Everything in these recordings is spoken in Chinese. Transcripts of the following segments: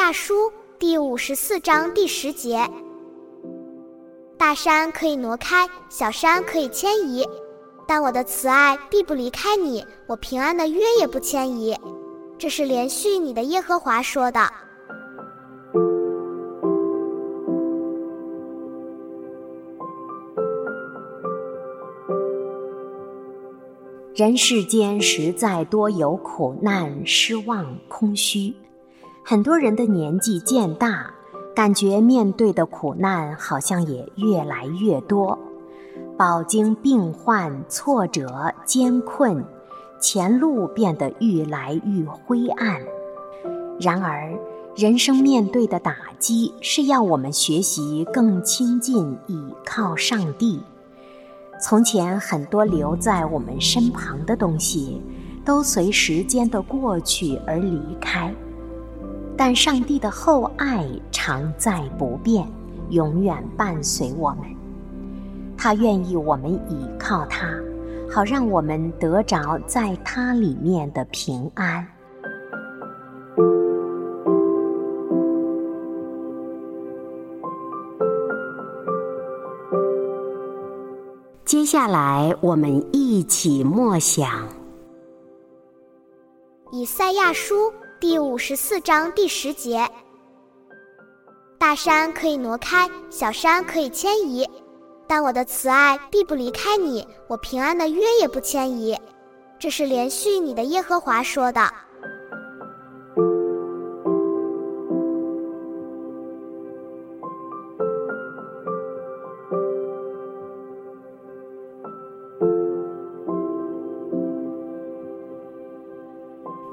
亚书第五十四章第十节：大山可以挪开，小山可以迁移，但我的慈爱必不离开你，我平安的约也不迁移。这是连续你的耶和华说的。人世间实在多有苦难、失望、空虚。很多人的年纪渐大，感觉面对的苦难好像也越来越多，饱经病患、挫折、艰困，前路变得愈来愈灰暗。然而，人生面对的打击是要我们学习更亲近、倚靠上帝。从前很多留在我们身旁的东西，都随时间的过去而离开。但上帝的厚爱常在不变，永远伴随我们。他愿意我们倚靠他，好让我们得着在他里面的平安。接下来，我们一起默想以赛亚书。第五十四章第十节：大山可以挪开，小山可以迁移，但我的慈爱必不离开你，我平安的约也不迁移。这是连续你的耶和华说的。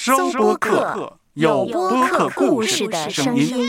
收播客，有播客故事的声音。